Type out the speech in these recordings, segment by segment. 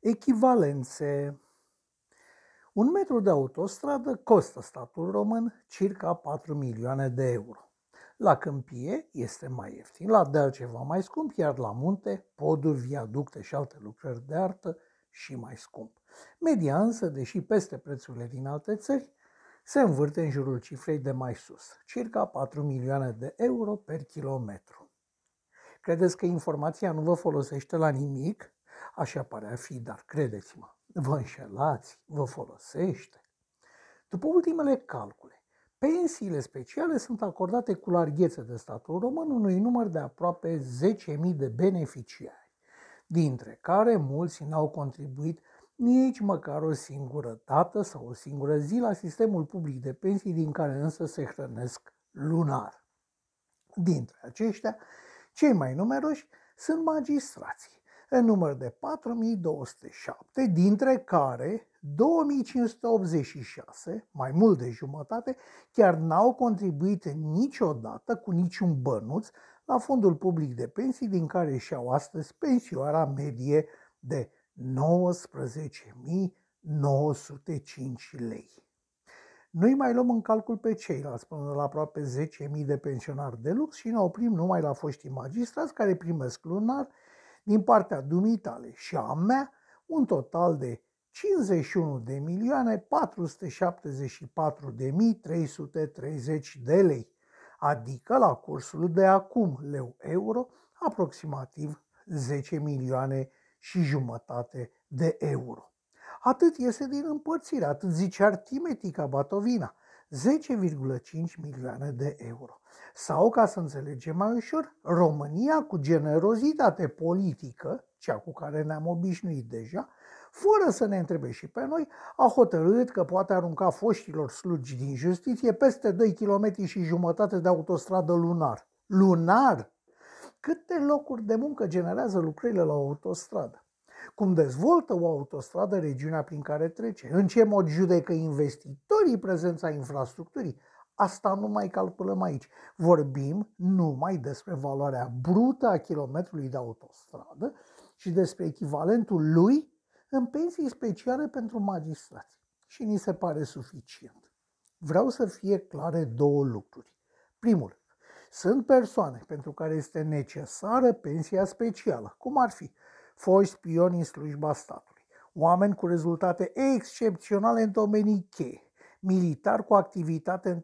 Echivalențe. Un metru de autostradă costă statul român circa 4 milioane de euro. La câmpie este mai ieftin, la deal ceva mai scump, iar la munte, poduri, viaducte și alte lucrări de artă și mai scump. Media însă, deși peste prețurile din alte țări, se învârte în jurul cifrei de mai sus, circa 4 milioane de euro per kilometru. Credeți că informația nu vă folosește la nimic? Așa pare a fi, dar credeți-mă, vă înșelați, vă folosește. După ultimele calcule, pensiile speciale sunt acordate cu larghețe de statul român unui număr de aproape 10.000 de beneficiari, dintre care mulți n-au contribuit nici măcar o singură dată sau o singură zi la sistemul public de pensii din care însă se hrănesc lunar. Dintre aceștia, cei mai numeroși sunt magistrații, în număr de 4207, dintre care 2586, mai mult de jumătate, chiar n-au contribuit niciodată cu niciun bănuț la fondul public de pensii din care și-au astăzi pensioara medie de 19.905 lei. Noi mai luăm în calcul pe ceilalți, până la aproape 10.000 de pensionari de lux și ne oprim numai la foștii magistrați care primesc lunar din partea dumitale și a mea un total de 51 de milioane 474 de mii 330 de lei, adică la cursul de acum leu-euro aproximativ 10 milioane și jumătate de euro. Atât iese din împărțire, atât zice Artimetica Batovina, 10,5 milioane de euro. Sau, ca să înțelegem mai ușor, România cu generozitate politică, cea cu care ne-am obișnuit deja, fără să ne întrebe și pe noi, a hotărât că poate arunca foștilor slugi din justiție peste 2 km și jumătate de autostradă lunar. Lunar! Câte locuri de muncă generează lucrările la o autostradă? Cum dezvoltă o autostradă regiunea prin care trece? În ce mod judecă investitorii prezența infrastructurii? Asta nu mai calculăm aici. Vorbim numai despre valoarea brută a kilometrului de autostradă și despre echivalentul lui în pensii speciale pentru magistrați. Și ni se pare suficient. Vreau să fie clare două lucruri. Primul, sunt persoane pentru care este necesară pensia specială, cum ar fi foști spioni în slujba statului, oameni cu rezultate excepționale în domenii cheie, militari cu activitate în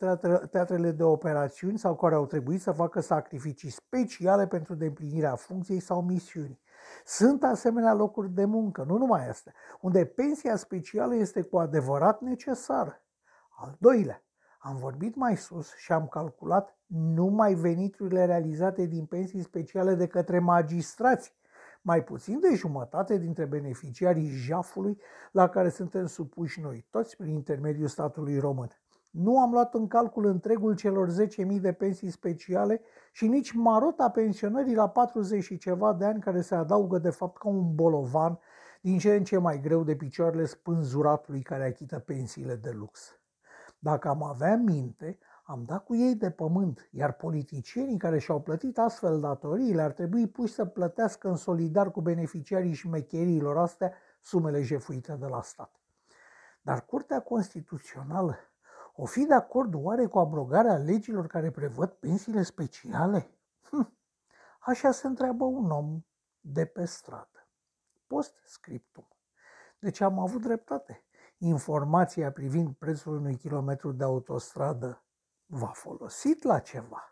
teatrele de operațiuni sau care au trebuit să facă sacrificii speciale pentru deplinirea funcției sau misiunii. Sunt asemenea locuri de muncă, nu numai astea, unde pensia specială este cu adevărat necesară. Al doilea, am vorbit mai sus și am calculat numai veniturile realizate din pensii speciale de către magistrați, mai puțin de jumătate dintre beneficiarii jafului la care suntem supuși noi, toți prin intermediul statului român. Nu am luat în calcul întregul celor 10.000 de pensii speciale și nici marota pensionării la 40 și ceva de ani care se adaugă de fapt ca un bolovan din ce în ce mai greu de picioarele spânzuratului care achită pensiile de lux. Dacă am avea minte, am dat cu ei de pământ, iar politicienii care și-au plătit astfel datoriile ar trebui puși să plătească în solidar cu beneficiarii și șmecheriilor astea sumele jefuite de la stat. Dar Curtea Constituțională o fi de acord oare cu abrogarea legilor care prevăd pensiile speciale? Hm, așa se întreabă un om de pe stradă. Post scriptum. Deci am avut dreptate. Informația privind prețul unui kilometru de autostradă v-a folosit la ceva.